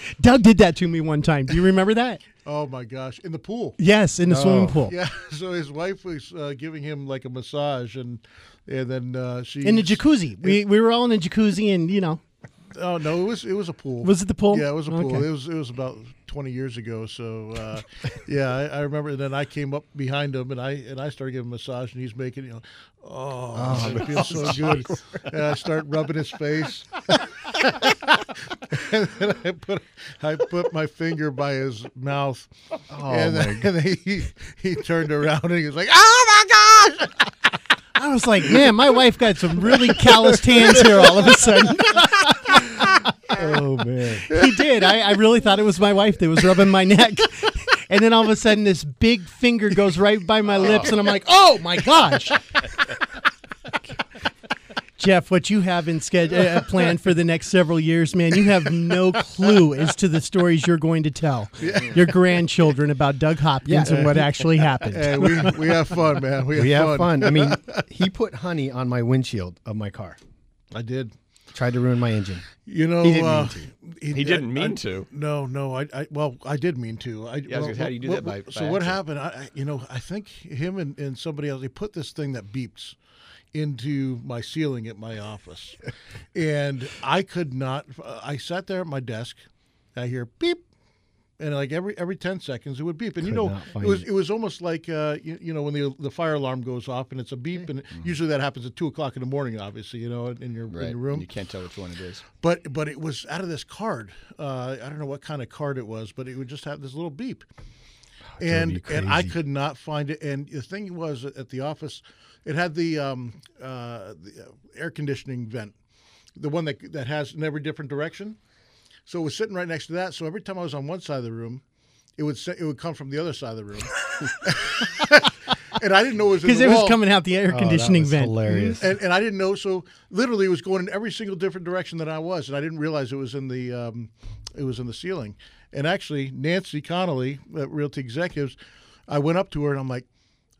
S1: Doug did that to me one time. Do you remember that?
S3: Oh my gosh! In the pool.
S1: Yes, in the swimming pool.
S3: Yeah. So his wife was uh, giving him like a massage, and and then uh, she
S1: In the jacuzzi. We, we were all in the jacuzzi and, you know,
S3: Oh no, it was it was a pool.
S1: Was it the pool?
S3: Yeah, it was a pool.
S1: Okay.
S3: It was it was about twenty years ago. So uh, yeah, I, I remember. And then I came up behind him and I and I started giving him a massage, and he's making you know, oh,
S2: Oh,
S3: it feels so good. And I start rubbing his face. and then I put I put my finger by his mouth,
S2: Oh,
S3: and then, and then he he turned around and he was like, "Oh my gosh!"
S1: I was like, man, my wife got some really calloused hands here all of a sudden.
S2: Oh man.
S1: he did. I, I really thought it was my wife that was rubbing my neck. And then all of a sudden, this big finger goes right by my lips, and I'm like, oh my gosh. Jeff, what you have in schedule uh, planned for the next several years, man, you have no clue as to the stories you're going to tell your grandchildren about Doug Hopkins
S2: Yeah.
S1: and what actually happened.
S3: Hey, we we have fun, man. We have,
S2: We have
S3: fun.
S2: fun. I mean, he put honey on my windshield of my car.
S3: I did.
S2: Tried to ruin my engine.
S3: You know,
S2: He didn't
S3: uh,
S2: mean to.
S4: He didn't mean
S3: I-
S4: to.
S3: No, no. I, I well, I did mean to. I,
S4: Yeah, I was
S3: well,
S4: gonna say, how do you do
S3: what-
S4: that by-
S3: what- So
S4: by
S3: what
S4: accident?
S3: happened? I, I- you know, I think him and, and somebody else they put this thing that beeps into my ceiling at my office, and I could not. I sat there at my desk. I hear beep. And like every every ten seconds, it would beep, and you know it was
S2: it.
S3: it was almost like uh, you, you know when the the fire alarm goes off and it's a beep, and usually that happens at two o'clock in the morning, obviously, you know, in your in your room.
S4: You can't tell which one it is.
S3: But but it was out of this card. Uh, I don't know what kind of card it was, but it would just have this little beep. and and I could not find it. And the thing was, at the office, it had the, um, uh, the uh, air conditioning vent, the one that that has in every different direction. So it was sitting right next to that. So every time I was on one side of the room, it would say, it would come from the other side of the room. and I didn't know it was
S1: because
S3: the
S1: it was coming out the air
S2: Oh,
S1: conditioning
S2: that was
S1: vent.
S2: hilarious.
S3: and, and I didn't know. So literally, it was going in every single different direction that I was, and I didn't realize it was in the um, it was in the ceiling. And actually, Nancy Connolly at Realty Executives, I went up to her and I'm like,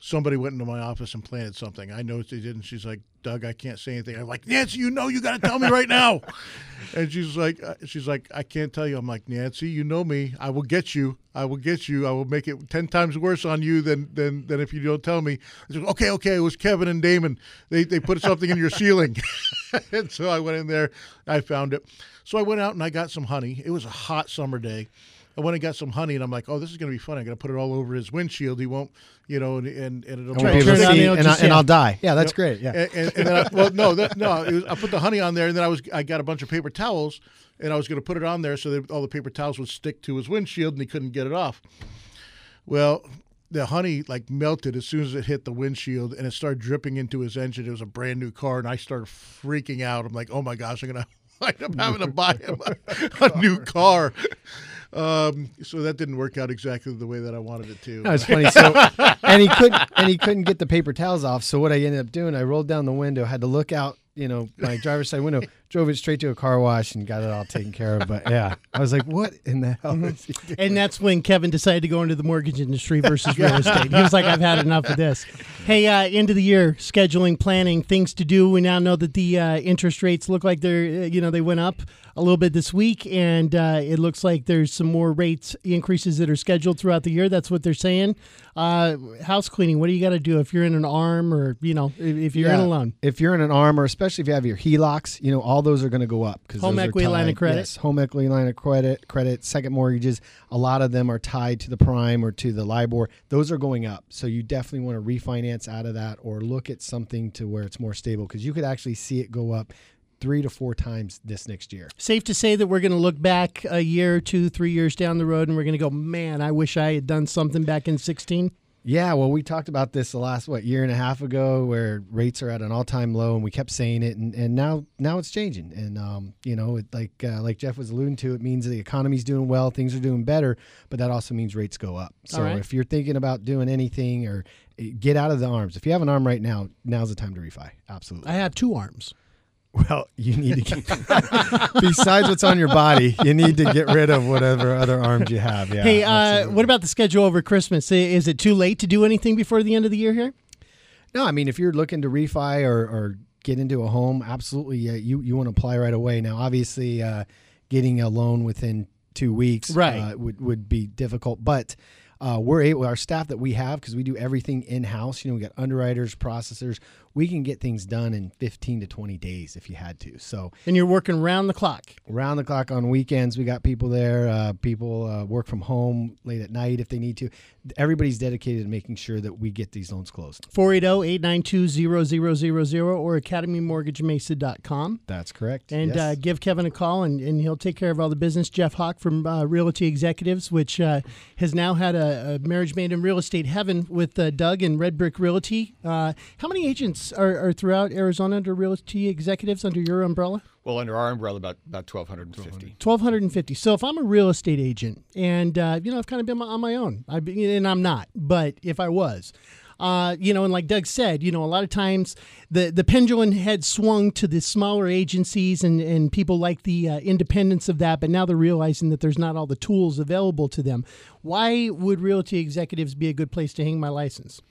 S3: somebody went into my office and planted something. I noticed they did, and she's like, Doug, I can't say anything. I'm like, Nancy, you know, you got to tell me right now. and she's like, uh, she's like, I can't tell you. I'm like, Nancy, you know me. I will get you. I will get you. I will make it ten times worse on you than than than if you don't tell me. Like, okay, okay. It was Kevin and Damon. They they put something in your ceiling, and so I went in there. I found it. So I went out and I got some honey. It was a hot summer day. I went and got some honey, and I'm like, "Oh, this is going to be fun. I'm going to put it all over his windshield. He won't, you know, and and, and it'll
S2: I won't be
S1: to turn on,
S2: see, and, I, and. I'll die. Yeah, that's
S3: Yep.
S2: great. Yeah.
S3: And, and, and then I, well, no, that, no. It was, I put the honey on there, and then I was I got a bunch of paper towels, and I was going to put it on there so that all the paper towels would stick to his windshield, and he couldn't get it off. Well, the honey like melted as soon as it hit the windshield, and it started dripping into his engine. It was a brand new car, and I started freaking out. I'm like, oh my gosh, I'm gonna wind up having to buy him a, a new car. Um, so that didn't work out exactly the way that I wanted it to.
S2: No, it's funny. So, and he couldn't, and he couldn't get the paper towels off. So what I ended up doing, I rolled down the window, had to look out, you know, my driver's side window, drove it straight to a car wash, and got it all taken care of. But yeah, I was like, what in the hell is he doing?
S1: And that's when Kevin decided to go into the mortgage industry versus real estate. He was like, I've had enough of this. Hey, uh, end of the year, scheduling, planning, things to do. We now know that the uh, interest rates look like they're, uh, you know, they went up a little bit this week, and uh, it looks like there's some more rates increases that are scheduled throughout the year. That's what they're saying. Uh, house cleaning, what do you got to do if you're in an arm or, you know, if, you're in
S2: Yeah,
S1: a loan?
S2: If you're in an arm, or especially if you have your HELOCs, you know, all those are going to go up because
S1: Home equity line of credit?
S2: Yes, home equity line of credit, credit, second mortgages. A lot of them are tied to the prime or to the LIBOR. Those are going up, so you definitely want to refinance out of that or look at something to where it's more stable because you could actually see it go up three to four times this next year.
S1: Safe to say that we're going to look back a year, two, three years down the road, and we're going to go, man, I wish I had done something back in 16.
S2: Yeah, well, we talked about this the last what year and a half ago, where rates are at an all-time low, and we kept saying it, and, and now now it's changing, and um, you know, it, like uh, like Jeff was alluding to, it means the economy's doing well, things are doing better, but that also means rates go up. So
S1: right.
S2: if you're thinking about doing anything or eh, get out of the arms, if you have an arm right now, now's the time to refi. Absolutely.
S1: I have two arms.
S2: Well, you need to get besides what's on your body, you need to get rid of whatever other arms you have. Yeah.
S1: hey, uh, what about the schedule over Christmas? Is it too late to do anything before the end of the year here?
S2: No, I mean if you're looking to refi or, or get into a home, absolutely, uh, you you want to apply right away. Now, obviously, uh, getting a loan within two weeks
S1: Right.
S2: uh, would would be difficult, but. Uh, we're able, our staff that we have, because we do everything in house. You know, we got underwriters, processors. We can get things done in 15 to 20 days if you had to. So,
S1: And you're working round the clock.
S2: round the clock on weekends, we got people there. Uh, people uh, work from home late at night if they need to. Everybody's dedicated to making sure that we get these loans closed.
S1: 480-892-0000 or academymortgagemesa.com.
S2: That's correct.
S1: And
S2: Yes.
S1: uh, give Kevin a call, and, and he'll take care of all the business. Jeff Hawk from uh, Realty Executives, which uh, has now had a, a marriage made in real estate heaven with uh, Doug and Red Brick Realty. Uh, how many agents are, are throughout Arizona under Realty Executives under your umbrella?
S4: Well, under our umbrella, about about 1,250.
S1: 1250 so if i'm a real estate agent and uh, you know i've kind of been on my own I, and i'm not but if i was uh, you know and like doug said you know a lot of times the, the pendulum had swung to the smaller agencies and, and people like the uh, independence of that but now they're realizing that there's not all the tools available to them why would realty executives be a good place to hang my license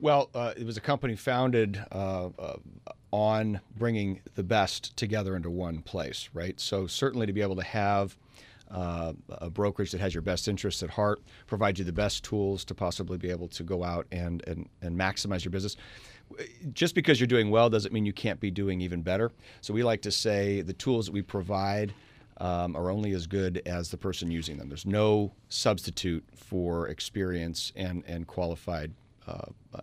S4: Well, uh, it was a company founded uh, uh, on bringing the best together into one place, right? So certainly to be able to have uh, a brokerage that has your best interests at heart, provide you the best tools to possibly be able to go out and and, and maximize your business. Just because you're doing well doesn't mean you can't be doing even better. So we like to say the tools that we provide um, are only as good as the person using them. There's no substitute for experience and and qualified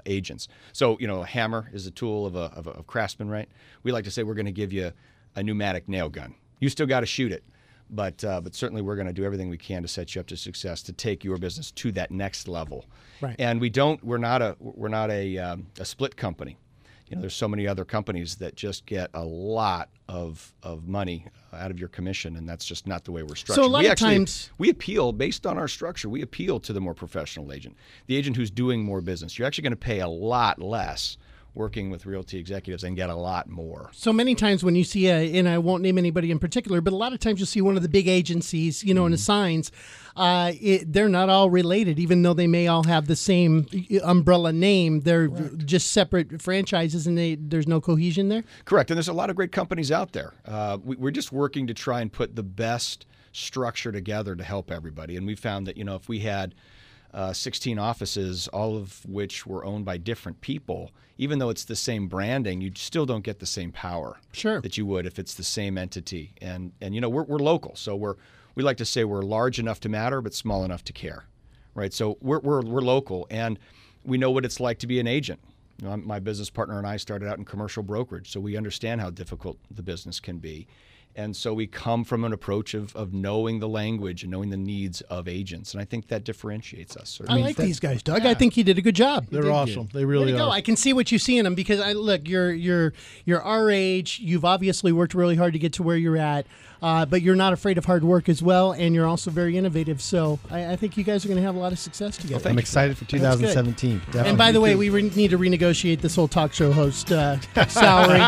S4: agents. So, you know, a hammer is a tool of a, of a of craftsman, right? We like to say we're going to give you a pneumatic nail gun. You still got to shoot it, But uh, but certainly we're going to do everything we can to set you up to success to take your business to that next level.
S1: Right.
S4: And we don't. We're not a. We're not a um, a split company. You know, there's so many other companies that just get a lot of of money out of your commission, and that's just not the way we're structured.
S1: So a lot
S4: we
S1: of
S4: actually,
S1: times-
S4: we appeal based on our structure. We appeal to the more professional agent, the agent who's doing more business. You're actually going to pay a lot less working with realty executives and get a lot more.
S1: So many times when you see a, and I won't name anybody in particular, but a lot of times you'll see one of the big agencies, you know, in the signs, uh, it, they're not all related, even though they may all have the same umbrella name. They're just separate franchises, and they, there's no cohesion there.
S4: Correct. And there's a lot of great companies out there. Uh, we, we're just working to try and put the best structure together to help everybody. And we found that, you know, if we had uh, 16 offices, all of which were owned by different people, even though it's the same branding, you still don't get the same power
S1: Sure.
S4: that you would if it's the same entity. And and you know we're, we're local, so we're we like to say we're large enough to matter, but small enough to care, right? So we're we're, we're local, and we know what it's like to be an agent. You know, my business partner and I started out in commercial brokerage, so we understand how difficult the business can be. And so we come from an approach of, of knowing the language and knowing the needs of agents. And I think that differentiates us.
S1: I, like these guys, Doug. I think you did a good job.
S3: They're awesome. They
S1: Way
S3: really
S1: to go.
S3: are.
S1: I can see what you see in them because I look, you're you're you're our age. You've obviously worked really hard to get to where you're at, uh, but you're not afraid of hard work as well, and you're also very innovative. So I, I think you guys are going to have a lot of success together.
S2: I'm excited for 2017. Definitely.
S1: And by the way, we re- need to renegotiate this whole talk show host uh, salary.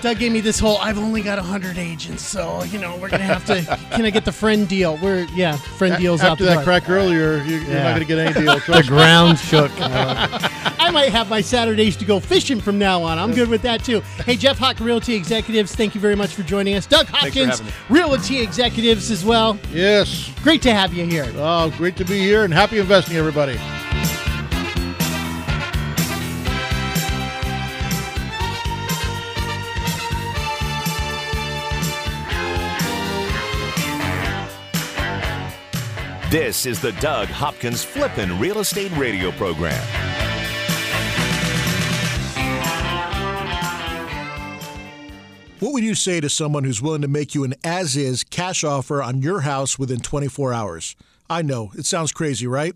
S1: Doug gave me this whole. I've only got hundred agents, so you know we're gonna have to. Can I get the friend deal? We're yeah, friend deals out
S3: After
S1: the
S3: that
S1: door.
S3: crack earlier, you, you're
S2: Yeah.
S3: not going to get any deal.
S2: the ground shook.
S1: I might have my Saturdays to go fishing from now on. I'm good with that too. Hey, Jeff Hawk, Realty Executives, thank you very much for joining us. Doug
S4: for
S1: Hopkins. Realty Executives as well.
S3: Yes.
S1: Great to have you here.
S3: Oh, great to be here and happy investing, everybody.
S5: This is the Doug Hopkins Flippin' Real Estate Radio Program.
S3: What would you say to someone who's willing to make you an as is cash offer on your house within 24 hours? I know, it sounds crazy, right?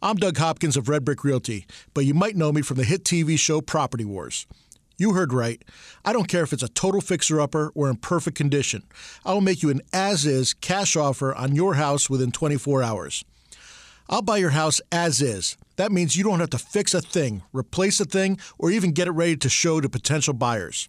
S3: I'm Doug Hopkins of Red Brick Realty, but you might know me from the hit TV show Property Wars. You heard right. I don't care if it's a total fixer upper or in perfect condition. I will make you an as is cash offer on your house within 24 hours. I'll buy your house as is. That means you don't have to fix a thing, replace a thing, or even get it ready to show to potential buyers.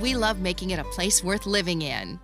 S10: we love making it a place worth living in.